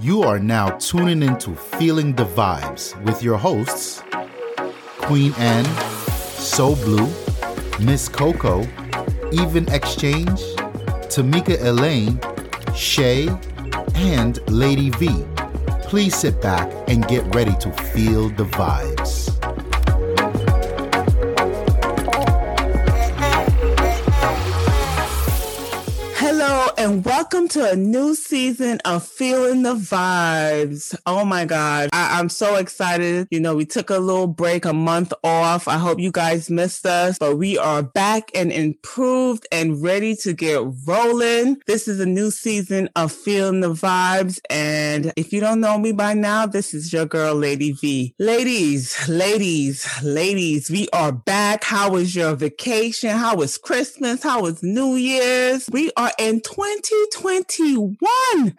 You are now tuning into Feeling the Vibes with your hosts, Queen Anne, So Blue, Miss Coco, Even Exchange, Tamika Elaine, Shay, and Lady V. Please sit back and get ready to feel the vibes. Welcome to a new season of Feeling the Vibes. Oh my God. I- am so excited. You know, we took a little break, a month off. I hope you guys missed us, but we are back and improved and ready to get rolling. This is a new season of Feeling the Vibes. And if you don't know me by now, this is your girl, Lady V. Ladies, ladies, ladies, we are back. How was your vacation? How was Christmas? How was New Year's? We are in 2021.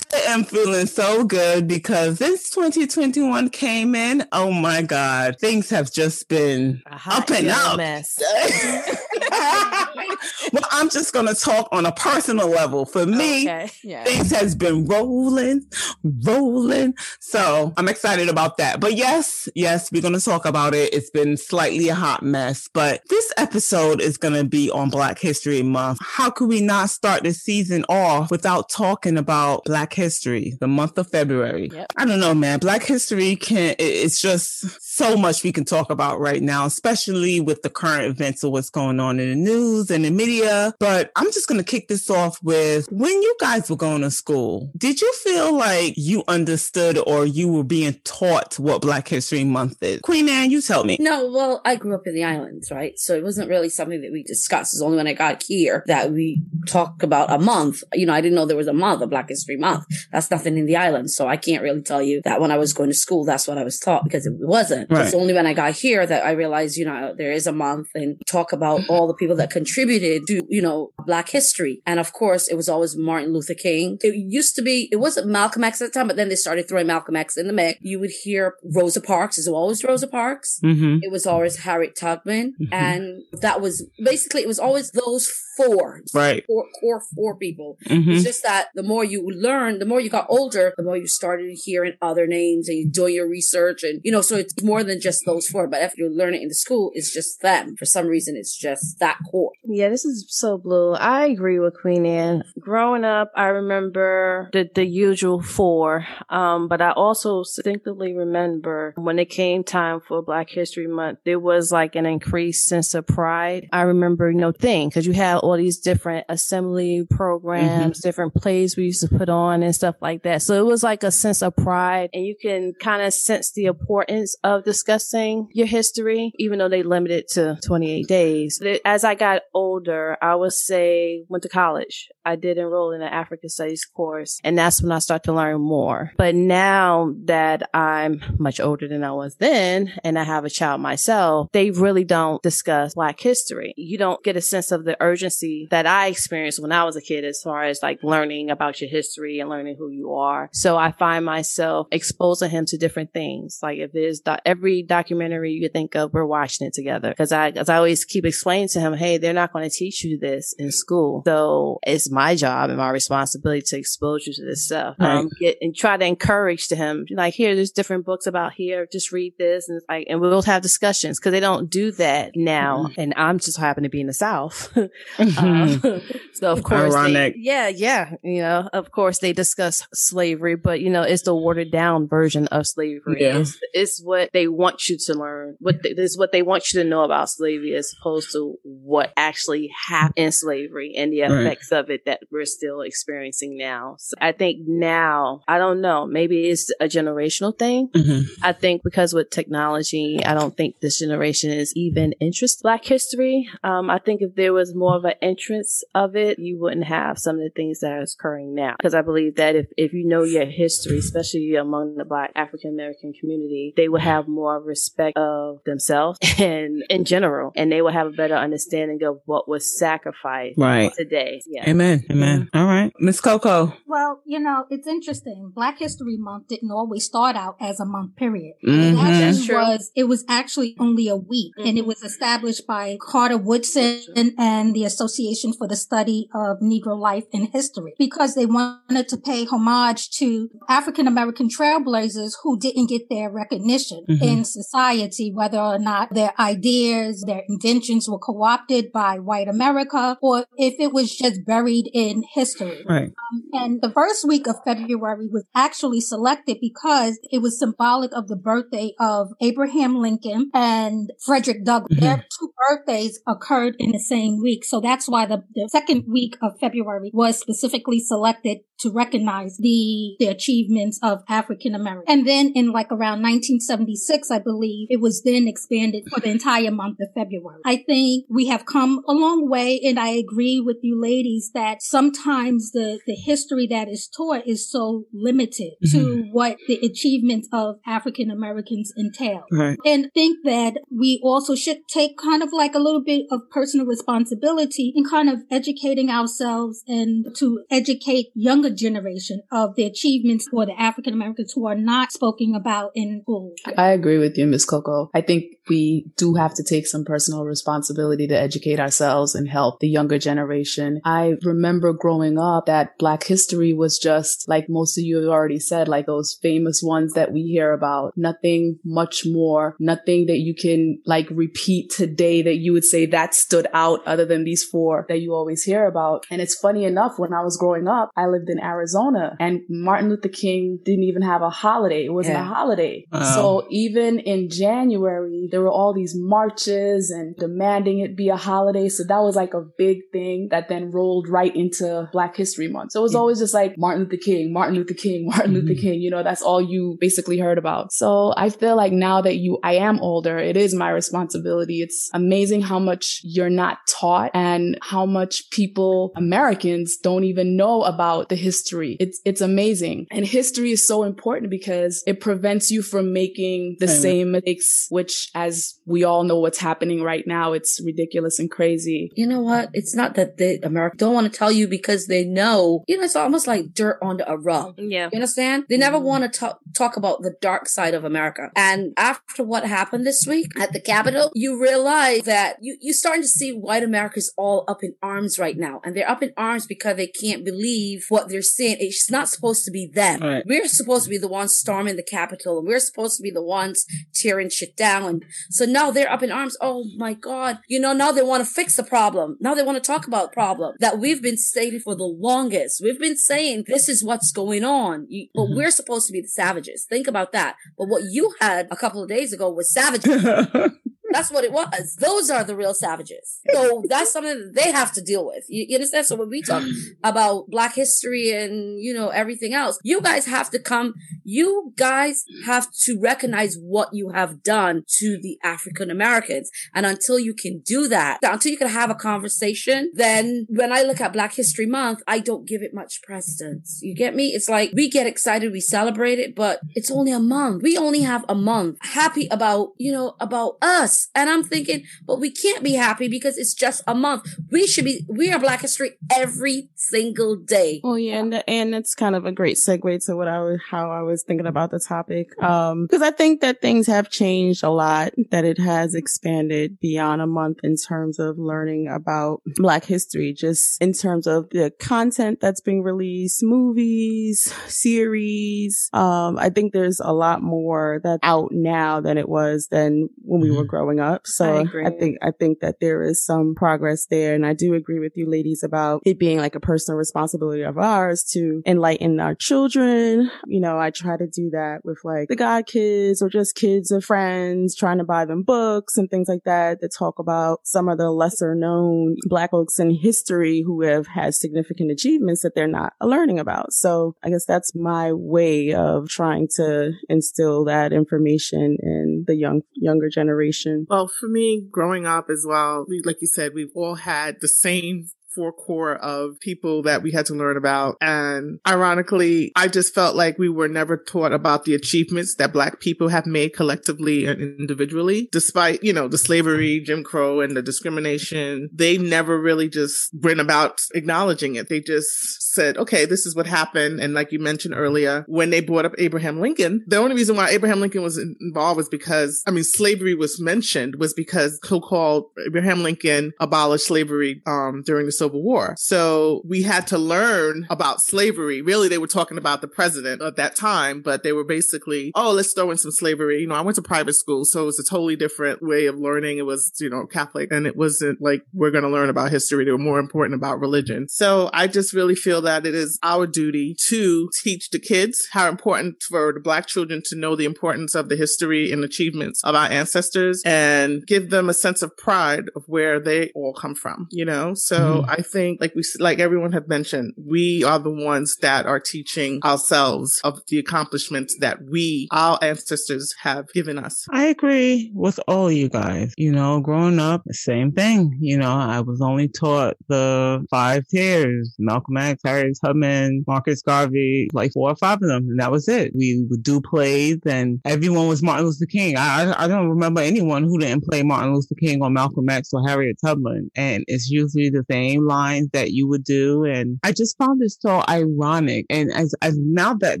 I am feeling so good because this 2021 came in. Oh my God. Things have just been up and up. Mess. well, I'm just going to talk on a personal level. For me, okay. yeah. things has been rolling, rolling. So I'm excited about that. But yes, yes, we're going to talk about it. It's been slightly a hot mess, but this episode is going to be on Black History Month. How could we not start the season off without talking about Black history, the month of February. Yep. I don't know, man. Black history can, it's just so much we can talk about right now, especially with the current events of what's going on in the news and the media. But I'm just going to kick this off with when you guys were going to school, did you feel like you understood or you were being taught what Black History Month is? Queen Anne, you tell me. No, well, I grew up in the islands, right? So it wasn't really something that we discussed. It's only when I got here that we talk about a month. You know, I didn't know there was a month, a Black History Month. That's nothing in the islands. So I can't really tell you that when I was going to school, that's what I was taught because it wasn't. Right. It's only when I got here that I realized, you know, there is a month and talk about all the people that contributed to, you know, black history. And of course, it was always Martin Luther King. It used to be, it wasn't Malcolm X at the time, but then they started throwing Malcolm X in the mix. You would hear Rosa Parks. It was always Rosa Parks. Mm-hmm. It was always Harriet Tubman. Mm-hmm. And that was basically, it was always those four, right? Four, core four people. Mm-hmm. It's just that the more you learn, the more you got older, the more you started hearing other names and you do your research, and you know, so it's more than just those four. But if you learn it in the school, it's just them. For some reason, it's just that core. Yeah, this is so blue. I agree with Queen Anne. Growing up, I remember the the usual four, um, but I also distinctly remember when it came time for Black History Month, there was like an increased sense of pride. I remember, you know, thing because you had all these different assembly programs, mm-hmm. different plays we used to put on and stuff like that. So it was like a sense of pride and you can kind of sense the importance of discussing your history, even though they limited to 28 days. As I got older, I would say went to college. I did enroll in an African studies course and that's when I started to learn more. But now that I'm much older than I was then and I have a child myself, they really don't discuss black history. You don't get a sense of the urgency that I experienced when I was a kid as far as like learning about your history and learning who you are. So I find myself exposing him to different things. Like if there's do- every documentary you think of, we're watching it together. Cause I, cause I always keep explaining to him, Hey, they're not going to teach you this in school. So it's my job and my responsibility to expose you to this stuff. Right. Um, get and try to encourage to him, like, here, there's different books about here. Just read this. And like, and we'll have discussions because they don't do that now. Mm-hmm. And I'm just happen to be in the South. Mm-hmm. Uh, so of course, they, yeah, yeah, you know, of course they discuss slavery, but you know, it's the watered down version of slavery. Yeah. It's, it's what they want you to learn. What they, is what they want you to know about slavery, as opposed to what actually happened in slavery and the effects right. of it that we're still experiencing now. So I think now, I don't know, maybe it's a generational thing. Mm-hmm. I think because with technology, I don't think this generation is even interested in Black history. Um, I think if there was more of an entrance of it, you wouldn't have some of the things that are occurring now. Because I believe that if, if you know your history, especially among the Black African American community, they will have more respect of themselves and in general, and they will have a better understanding of what was sacrificed right. today. Yeah. Amen. Amen. Amen. All right. Miss Coco. Well, you know, it's interesting. Black History Month didn't always start out as a month period. Mm-hmm. It actually was, it was actually only a week mm-hmm. and it was established by Carter Woodson and the Association for the Study of Negro Life and History because they wanted to pay homage to African American trailblazers who didn't get their recognition mm-hmm. in society, whether or not their ideas, their inventions were co-opted by white America or if it was just buried in history. Right. Um, and the first week of February was actually selected because it was symbolic of the birthday of Abraham Lincoln and Frederick Douglass. Mm-hmm. Their two birthdays occurred in the same week. So that's why the, the second week of February was specifically selected to recognize the, the achievements of African Americans. And then in like around 1976, I believe it was then expanded for the entire month of February. I think we have come a long way and I agree with you ladies that sometimes the, the history that is taught is so limited mm-hmm. to what the achievements of African Americans entail. Right. And think that we also should take kind of like a little bit of personal responsibility in kind of educating ourselves and to educate younger generation of the achievements for the African Americans who are not spoken about in school. I agree with you, Miss Coco. I think we do have to take some personal responsibility to educate ourselves and help the younger generation. I remember growing up that Black history was just like most of you have already said, like those famous ones that we hear about. Nothing much more, nothing that you can like repeat today that you would say that stood out other than these four that you always hear about. And it's funny enough, when I was growing up, I lived in Arizona and Martin Luther King didn't even have a holiday. It wasn't yeah. a holiday. So even in January, there were all these marches and demanding it be a holiday. So that was like a big thing that then rolled right into Black History Month. So it was yeah. always just like Martin Luther King, Martin Luther King, Martin mm-hmm. Luther King. You know, that's all you basically heard about. So I feel like now that you, I am older, it is my responsibility. It's amazing how much you're not taught and how much people, Americans don't even know about the history. It's, it's amazing. And history is so important because it prevents you from making the same mistakes, which as as we all know what's happening right now, it's ridiculous and crazy. You know what? It's not that the America don't want to tell you because they know, you know, it's almost like dirt under a rug. Yeah. You understand? They never mm-hmm. want to talk, talk about the dark side of America. And after what happened this week at the Capitol, you realize that you, you're starting to see white America's all up in arms right now. And they're up in arms because they can't believe what they're seeing. It's not supposed to be them. Right. We're supposed to be the ones storming the Capitol and we're supposed to be the ones tearing shit down and so now they're up in arms. Oh my God. You know, now they want to fix the problem. Now they want to talk about problem that we've been stating for the longest. We've been saying this is what's going on. You, but mm-hmm. we're supposed to be the savages. Think about that. But what you had a couple of days ago was savages. That's what it was. Those are the real savages. So that's something that they have to deal with. You, you, understand? So when we talk about black history and, you know, everything else, you guys have to come, you guys have to recognize what you have done to the African Americans. And until you can do that, until you can have a conversation, then when I look at Black History Month, I don't give it much precedence. You get me? It's like we get excited, we celebrate it, but it's only a month. We only have a month happy about, you know, about us and I'm thinking, but we can't be happy because it's just a month. We should be, we are Black History every single day. Well, yeah. And, and it's kind of a great segue to what I was, how I was thinking about the topic. Um, cause I think that things have changed a lot, that it has expanded beyond a month in terms of learning about Black history, just in terms of the content that's being released, movies, series. Um, I think there's a lot more that's out now than it was than when we mm-hmm. were growing growing up. So I, I, think, I think that there is some progress there. And I do agree with you ladies about it being like a personal responsibility of ours to enlighten our children. You know, I try to do that with like the God kids or just kids or friends, trying to buy them books and things like that that talk about some of the lesser known black folks in history who have had significant achievements that they're not learning about. So I guess that's my way of trying to instill that information in the young, younger generation well, for me, growing up as well, we, like you said, we've all had the same four core of people that we had to learn about. And ironically, I just felt like we were never taught about the achievements that black people have made collectively and individually, despite, you know, the slavery, Jim Crow and the discrimination. They never really just went about acknowledging it. They just said, okay, this is what happened. And like you mentioned earlier, when they brought up Abraham Lincoln, the only reason why Abraham Lincoln was involved was because, I mean, slavery was mentioned was because so-called Abraham Lincoln abolished slavery, um, during the Civil War. So we had to learn about slavery. Really, they were talking about the president at that time, but they were basically, oh, let's throw in some slavery. You know, I went to private school, so it was a totally different way of learning. It was, you know, Catholic and it wasn't like we're going to learn about history. They were more important about religion. So I just really feel that it is our duty to teach the kids how important for the black children to know the importance of the history and achievements of our ancestors and give them a sense of pride of where they all come from, you know? So mm-hmm. I think like we, like everyone had mentioned, we are the ones that are teaching ourselves of the accomplishments that we, our ancestors have given us. I agree with all you guys. You know, growing up, same thing. You know, I was only taught the five tiers, Malcolm X, Harriet Tubman, Marcus Garvey, like four or five of them. And that was it. We would do plays and everyone was Martin Luther King. I, I, I don't remember anyone who didn't play Martin Luther King or Malcolm X or Harriet Tubman. And it's usually the same lines that you would do. And I just found this so ironic. And as, as now that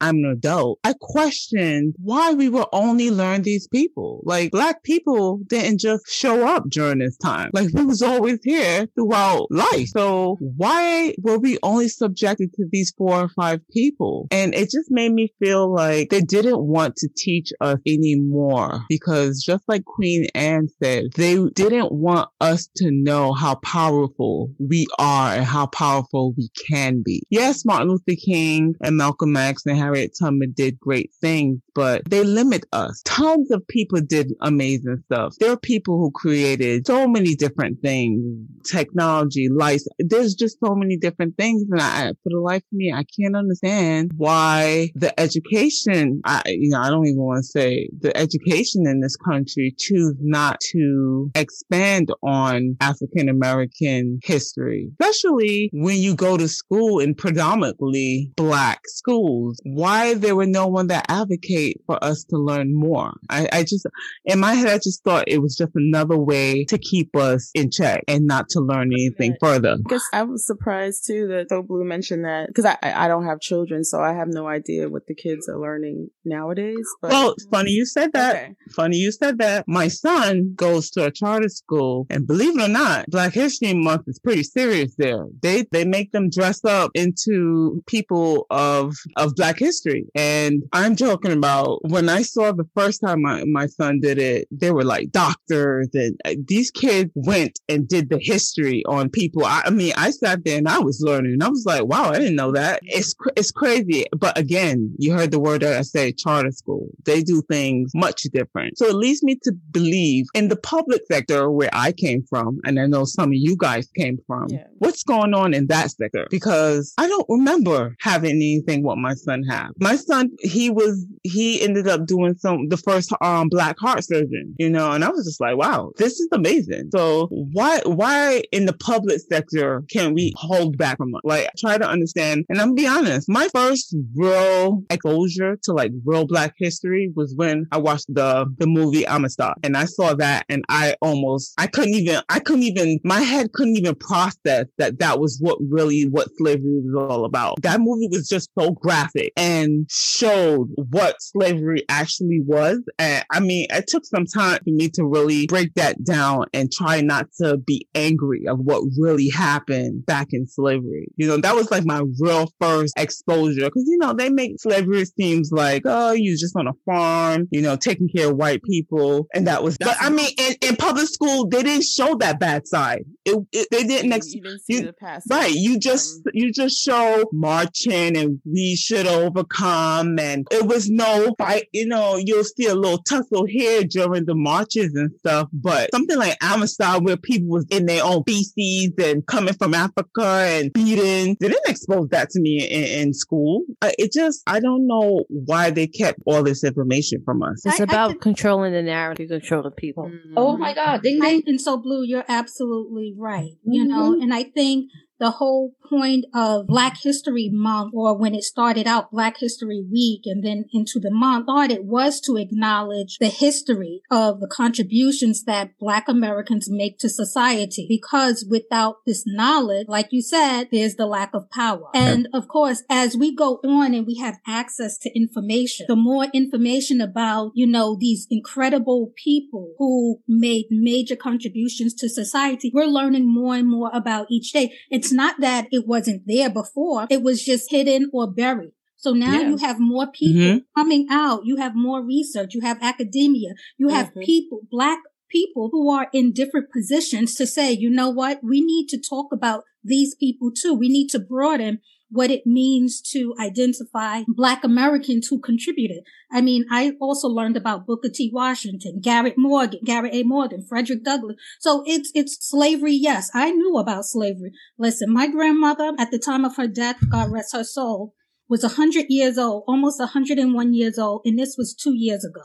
I'm an adult, I question why we will only learn these people. Like black people didn't just show up during this time. Like we was always here throughout life. So why were we only subjected to these four or five people? And it just made me feel like they didn't want to teach us anymore because just like Queen Anne said, they didn't want us to know how powerful we are and how powerful we can be. Yes, Martin Luther King and Malcolm X and Harriet Tubman did great things, but they limit us. Tons of people did amazing stuff. There are people who created so many different things, technology, life. There's just so many different things. And I, for the life of me, I can't understand why the education, I, you know, I don't even want to say the education in this country choose not to expand on African American history, especially when you go to school in predominantly black schools. Why there were no one that advocate for us to learn more? I, I just, in my head, I just thought it was just another way to keep us in check and not to learn anything further. I guess I was surprised too that So Blue mentioned that because I, I don't have children, so I have no idea what the kids are learning nowadays. But... Well, funny you said that. Okay. Funny you said that. My son goes to a charter school, and believe it or not, Black History Month is pretty serious there. They they make them dress up into people of of Black history, and I'm joking about when I saw the first time my my son did it, they were like doctors, and uh, these kids went and did the history on people. I, I mean, I sat there and I was learning. I was like, wow, I didn't know that. It's it's crazy, but again, you heard the word that I say, charter school. They do things much different. So it leads me to believe in the public sector where I came from, and I know some of you guys came from. Yeah. What's going on in that sector? Because I don't remember having anything what my son had. My son, he was he ended up doing some the first um black heart surgeon, you know, and I was just like, wow, this is amazing. So why why in the public sector can we hold back from it? Like try to understand. And I'm be honest, my first real exposure to like real black history was when I watched the the movie Amistad. And I saw that and I almost I couldn't even I couldn't even my head couldn't even process that that was what really what slavery was all about. That movie was just so graphic and showed what slavery actually was. And I mean, it took some time for me to really break that down and try not to be angry of what really happened back in slavery. You know, that was like my real first exposure. Cause, you know, they make slavery seems like, oh, you're just on a farm, you know, taking care of white people. And that was, but I mean, in, in public school, they didn't show that bad side. It, it they didn't, you didn't see you, the past. Right. You just, um, you just show marching and we should overcome. And it was no fight, you know, you'll see a little tussle here during the marches and stuff, but something like Amistad where people was in their own feces and coming from Africa and beating. They didn't expose that to me in, in school. it just, I don't know why they kept all this information from us. It's I, about I controlling the narrative, controlling people. Mm-hmm. Oh my God. Ding, ding. and so, Blue, you're absolutely right. Mm-hmm. You know, and I think the whole point of Black History Month or when it started out Black History Week and then into the month, thought it was to acknowledge the history of the contributions that Black Americans make to society. Because without this knowledge, like you said, there's the lack of power. And of course, as we go on and we have access to information, the more information about, you know, these incredible people who made major contributions to society, we're learning more and more about each day. It's not that it wasn't there before. It was just hidden or buried. So now yeah. you have more people mm-hmm. coming out. You have more research. You have academia. You have mm-hmm. people, black people who are in different positions to say, you know what? We need to talk about these people too. We need to broaden what it means to identify Black Americans who contributed. I mean, I also learned about Booker T. Washington, Garrett Morgan, Garrett A. Morgan, Frederick Douglass. So it's, it's slavery. Yes, I knew about slavery. Listen, my grandmother at the time of her death, God rest her soul, was 100 years old, almost 101 years old, and this was two years ago.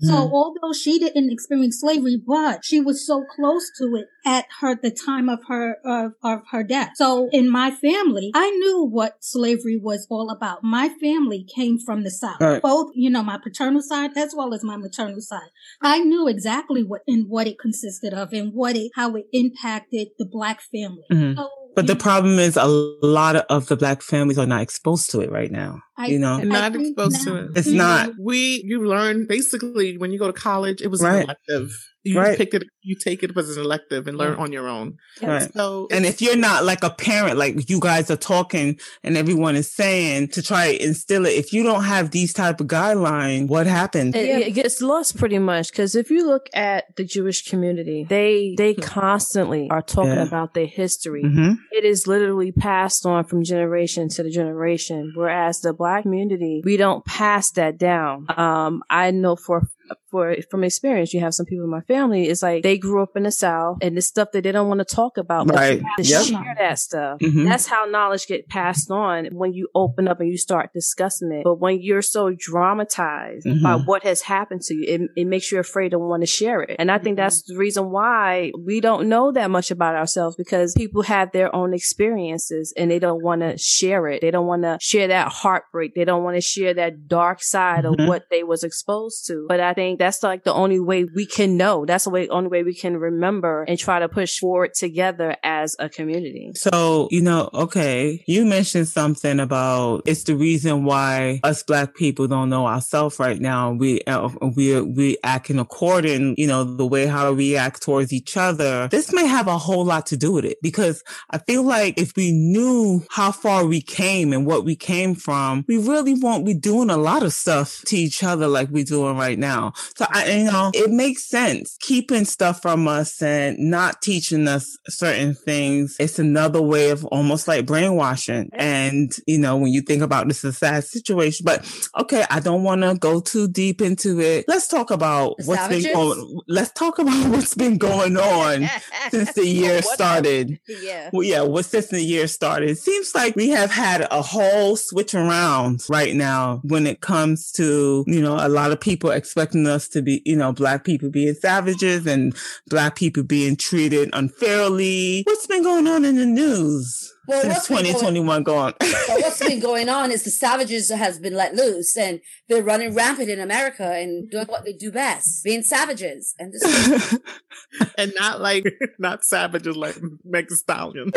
So mm. although she didn't experience slavery, but she was so close to it at her the time of her of, of her death. So in my family, I knew what slavery was all about. My family came from the South, right. both you know my paternal side as well as my maternal side. I knew exactly what and what it consisted of and what it how it impacted the black family. Mm-hmm. So but the problem is a lot of the black families are not exposed to it right now. I, you know, not exposed to it. It's not. We, you learn basically when you go to college, it was right. elective. You right. pick it, you take it as an elective and learn on your own. Right. So, and if you're not like a parent, like you guys are talking and everyone is saying to try to instill it, if you don't have these type of guidelines, what happens? It, it gets lost pretty much because if you look at the Jewish community, they they hmm. constantly are talking yeah. about their history. Mm-hmm. It is literally passed on from generation to the generation, whereas the black community, we don't pass that down. Um, I know for for from experience, you have some people in my family. It's like they grew up in the South, and the stuff that they don't want to talk about, right? to yep. share that stuff. Mm-hmm. That's how knowledge get passed on when you open up and you start discussing it. But when you're so dramatized mm-hmm. by what has happened to you, it, it makes you afraid to want to share it. And I think mm-hmm. that's the reason why we don't know that much about ourselves because people have their own experiences and they don't want to share it. They don't want to share that heartbreak. They don't want to share that dark side of mm-hmm. what they was exposed to. But I think that's like the only way we can know. That's the way, only way we can remember and try to push forward together as a community. So, you know, okay, you mentioned something about it's the reason why us black people don't know ourselves right now. We, uh, we, we acting according, you know, the way how we act towards each other. This may have a whole lot to do with it because I feel like if we knew how far we came and what we came from, we really won't be doing a lot of stuff to each other like we're doing right now. So I, you know, it makes sense keeping stuff from us and not teaching us certain things. It's another way of almost like brainwashing. And, you know, when you think about this, is a sad situation, but okay, I don't want to go too deep into it. Let's talk about the what's savages? been going, let's talk about what's been going on since the year started. Yeah. Well, yeah. What since the year started? It seems like we have had a whole switch around right now when it comes to, you know, a lot of people expecting us to be, you know, black people being savages and black people being treated unfairly. What's been going on in the news? Well, since 2021 going, well, what's been going on is the savages has been let loose and they're running rampant in America and doing what they do best, being savages. And this and not like not savages like Meg Stallion.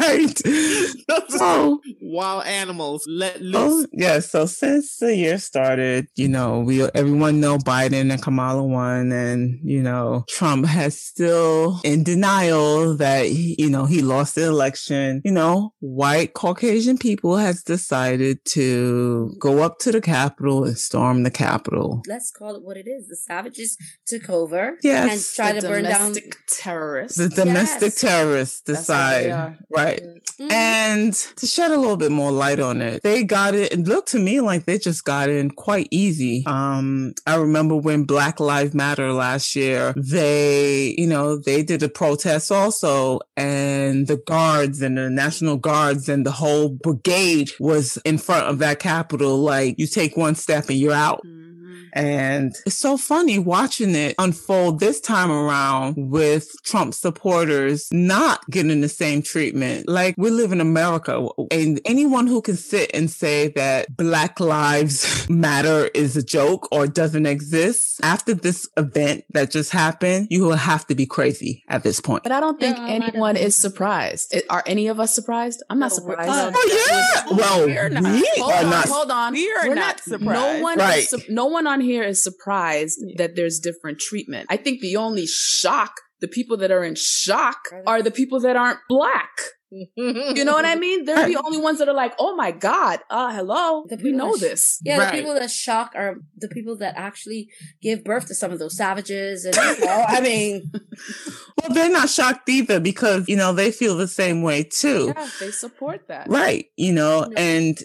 right. oh. Wild animals let oh, loose. Oh, yeah. So since the year started, you know, we everyone know Biden and Kamala won, and you know, Trump has still in denial that he, you know he lost the election election, you know, white Caucasian people has decided to go up to the Capitol and storm the Capitol. Let's call it what it is. The savages took over yes. and try to burn down the terrorists. The domestic yes. terrorists decide, right? Mm-hmm. And to shed a little bit more light on it, they got it. It looked to me like they just got in quite easy. Um, I remember when Black Lives Matter last year, they, you know, they did a protest also and the guards guards and the National Guards and the whole brigade was in front of that Capitol. Like you take one step and you're out. Mm-hmm. And it's so funny watching it unfold this time around with Trump supporters not getting the same treatment. Like we live in America and anyone who can sit and say that Black Lives Matter is a joke or doesn't exist after this event that just happened, you will have to be crazy at this point. But I don't think yeah, anyone is surprised. Are any of us surprised? I'm not surprised. oh yeah. Well, we are not. We hold are on, not. Hold on. We are not, not surprised. No one, right. is, no one on here is surprised yeah. that there's different treatment. I think the only shock, the people that are in shock, are the people that aren't black you know what I mean? They're the only ones that are like, "Oh my god, uh, hello, the we know sh- this." Yeah, right. the people that shock are the people that actually give birth to some of those savages, and you know, I mean, well, they're not shocked either because you know they feel the same way too. Yeah, they support that, right? You know, and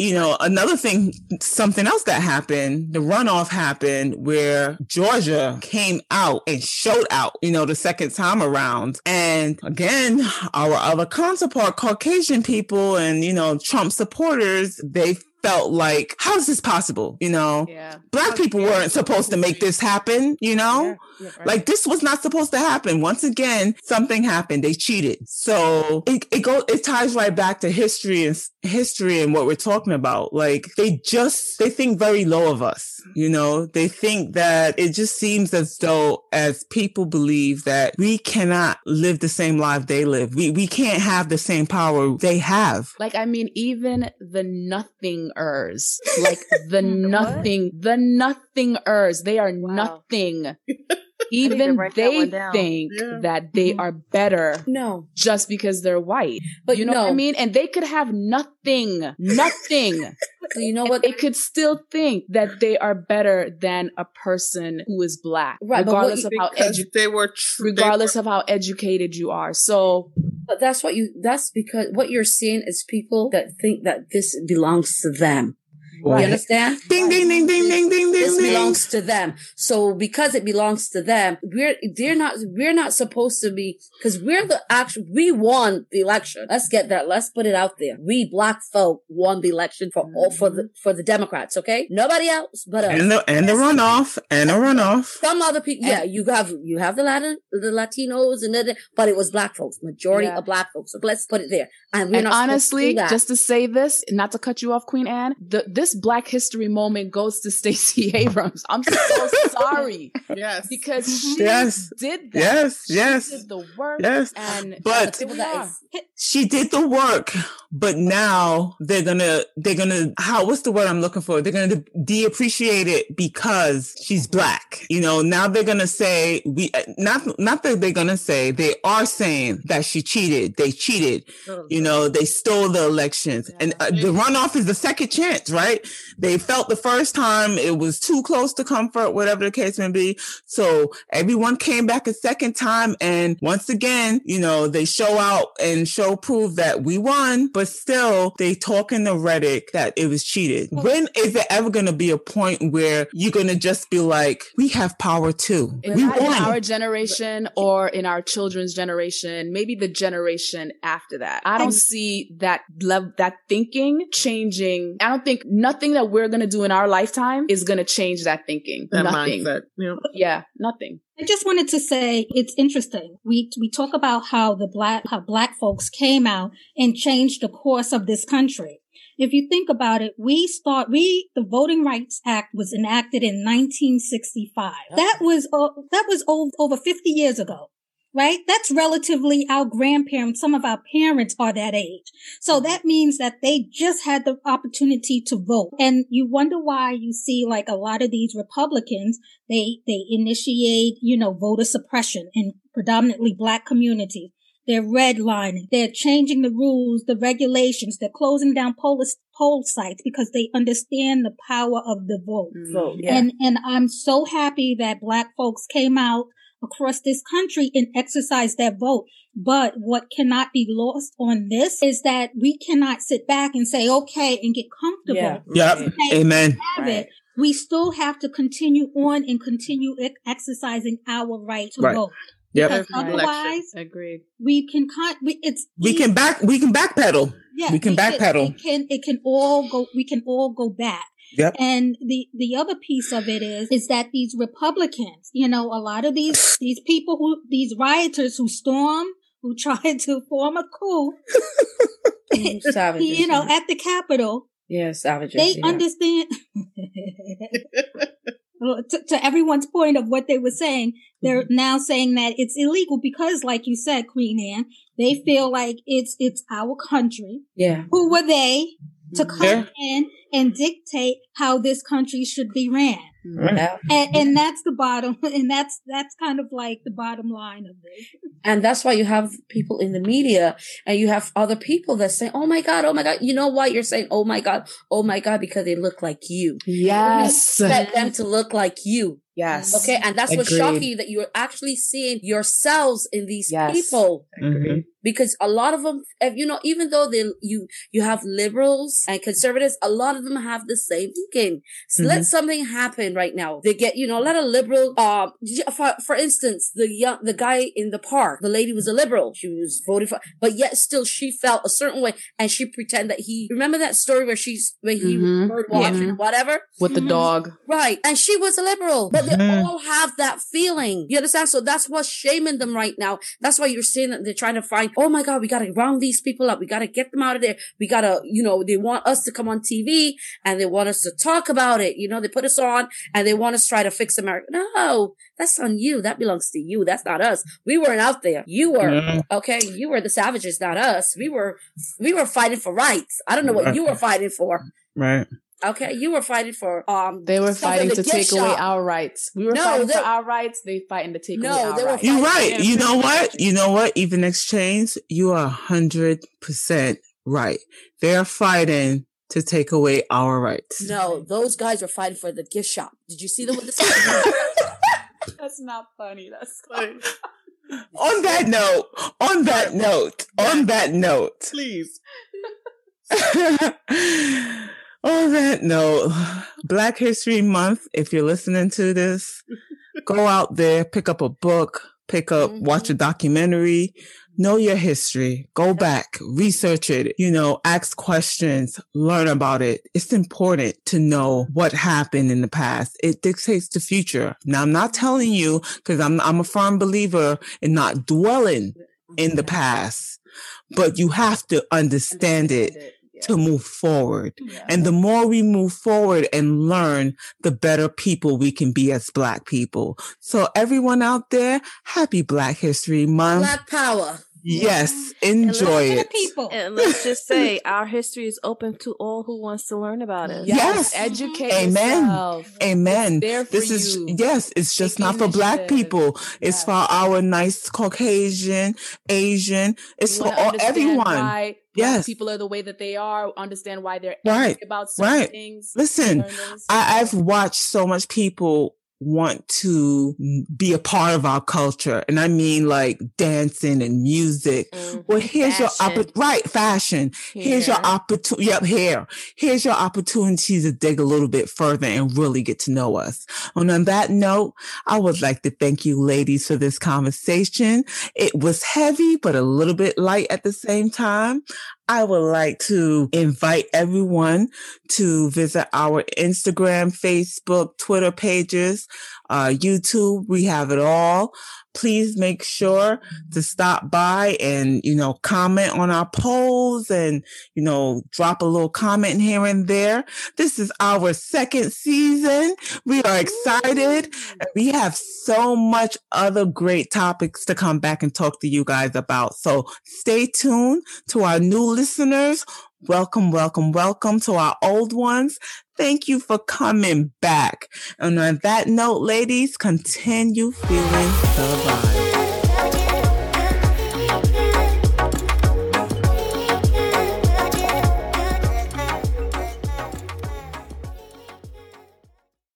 you know, another thing, something else that happened, the runoff happened where Georgia came out and showed out, you know, the second time around. And again, our other counterpart, Caucasian people and, you know, Trump supporters, they felt like, how is this possible? You know, yeah. black people weren't supposed to make this happen, you know, yeah. Right. like this was not supposed to happen. Once again, something happened. They cheated. So it, it goes, it ties right back to history and history and what we're talking about. Like they just, they think very low of us, you know, they think that it just seems as though as people believe that we cannot live the same life they live. We, we can't have the same power they have. Like, I mean, even the nothing nothingers. Like the nothing, the nothingers. They are wow. nothing. Even they think yeah. that they mm-hmm. are better. No. Just because they're white. But you know no. what I mean? And they could have nothing, nothing. you know what? They could still think that they are better than a person who is black. Right. Regardless of how edu- they were tr- regardless they were- of how educated you are. So but that's what you, that's because what you're seeing is people that think that this belongs to them. Right. You understand? Ding, ding, ding, ding, ding, ding, ding. This belongs to them. So because it belongs to them, we're, they're not, we're not supposed to be, cause we're the actual, we won the election. Let's get that. Let's put it out there. We black folk won the election for all, for the, mm-hmm. for the Democrats. Okay. Nobody else but us. And the, and the runoff and the runoff. Some other people. Yeah. You have, you have the Latin, the Latinos and the, but it was black folks, majority yeah. of black folks. So let's put it there. And, and honestly, to just to say this, not to cut you off, Queen Anne, the, this this Black History moment goes to Stacey Abrams. I'm so sorry. yes. Because she yes. did that. Yes, she yes. did the work. Yes. And but she did the work, but now they're gonna they're gonna how what's the word I'm looking for? They're gonna de-appreciate it because she's black. You know, now they're gonna say we not not that they're gonna say they are saying that she cheated. They cheated. You know, they stole the elections, and uh, the runoff is the second chance, right? They felt the first time it was too close to comfort, whatever the case may be. So everyone came back a second time, and once again, you know, they show out and show proof that we won, but still they talk in the rhetoric that it was cheated. When is there ever going to be a point where you're going to just be like, we have power too? In, we won. in our generation or in our children's generation, maybe the generation after that. I don't see that love, that thinking changing. I don't think nothing that we're going to do in our lifetime is going to change that thinking. That nothing. Mindset, yeah. yeah, nothing. I just wanted to say it's interesting. We we talk about how the black how black folks came out and changed the course of this country. If you think about it, we start we the Voting Rights Act was enacted in 1965. That was uh, that was over, over 50 years ago right? That's relatively our grandparents. Some of our parents are that age. So mm-hmm. that means that they just had the opportunity to vote. And you wonder why you see like a lot of these Republicans, they, they initiate, you know, voter suppression in predominantly black communities. They're redlining. They're changing the rules, the regulations. They're closing down poll, poll sites because they understand the power of the vote. Vote, yeah. And, and I'm so happy that black folks came out across this country and exercise their vote. But what cannot be lost on this is that we cannot sit back and say, okay, and get comfortable. Yeah. Yep. Amen. Right. We still have to continue on and continue exercising our right to right. vote. Yep. Because otherwise, agreed. We can con- we, it's we can back we can backpedal. Yeah, we can backpedal. It, it can it can all go. We can all go back. Yep. And the the other piece of it is is that these Republicans, you know, a lot of these these people who these rioters who storm who tried to form a coup, you know, at the Capitol. Yeah, savages. They yeah. understand. to, to, everyone's point of what they were saying, they're mm-hmm. now saying that it's illegal because, like you said, Queen Anne, they feel like it's it's our country. Yeah. Who were they to mm-hmm. come yeah. in and dictate how this country should be ran? Right. And, and that's the bottom, and that's that's kind of like the bottom line of this. And that's why you have people in the media, and you have other people that say, "Oh my god, oh my god." You know why you're saying, "Oh my god, oh my god," because they look like you. Yes, you expect them to look like you. Yes. Okay. And that's Agreed. what's shocking you that you're actually seeing yourselves in these yes. people. Mm-hmm. Because a lot of them, you know, even though they, you, you have liberals and conservatives, a lot of them have the same thinking. So mm-hmm. let something happen right now. They get, you know, let a lot of liberal, um, for, for instance, the young, the guy in the park, the lady was a liberal. She was voting for, but yet still she felt a certain way and she pretended that he, remember that story where she's, where he mm-hmm. bird watching, yeah. whatever? With the dog. Right. And she was a liberal. But they mm-hmm. all have that feeling. You understand? So that's what's shaming them right now. That's why you're seeing that they're trying to find, oh my God, we got to round these people up. We got to get them out of there. We got to, you know, they want us to come on TV and they want us to talk about it. You know, they put us on and they want us to try to fix America. No, that's on you. That belongs to you. That's not us. We weren't out there. You were, okay. You were the savages, not us. We were, we were fighting for rights. I don't know what you were fighting for. Right. Okay, you were fighting for um. They were fighting to take shop. away our rights. We were no, fighting for our rights. They fighting to take no, away our rights. You're right. You know what? You know what? Even exchange, you are hundred percent right. They're fighting to take away our rights. No, those guys were fighting for the gift shop. Did you see them with the? That's not funny. That's funny. on that note, on that note, on that note, please. On that note, Black History Month, if you're listening to this, go out there, pick up a book, pick up, mm-hmm. watch a documentary, know your history, go back, research it, you know, ask questions, learn about it. It's important to know what happened in the past. It dictates the future. Now, I'm not telling you because I'm, I'm a firm believer in not dwelling in the past, but you have to understand it. To move forward. Yeah. And the more we move forward and learn, the better people we can be as black people. So everyone out there, happy Black History Month. Black power. Yes, enjoy it. People. And let's just say our history is open to all who wants to learn about it. Yes, yes. educate Amen. Yourself. Amen. this is you. yes, it's just Take not for black people. It's for our nice Caucasian, Asian. It's for all everyone. yes, people are the way that they are. Understand why they're right about certain right. things. Listen, I, I've watched so much people want to be a part of our culture. And I mean like dancing and music. Mm-hmm. Well, here's fashion. your opportunity, right? Fashion. Here's your opportunity. Yep. Hair. Here's your opportunity to dig a little bit further and really get to know us. And on that note, I would like to thank you ladies for this conversation. It was heavy, but a little bit light at the same time. I would like to invite everyone to visit our Instagram, Facebook, Twitter pages, uh, YouTube. We have it all please make sure to stop by and, you know, comment on our polls and, you know, drop a little comment here and there. This is our second season. We are excited. We have so much other great topics to come back and talk to you guys about. So stay tuned to our new listeners. Welcome, welcome, welcome to our old ones. Thank you for coming back. And on that note, ladies, continue feeling the vibe.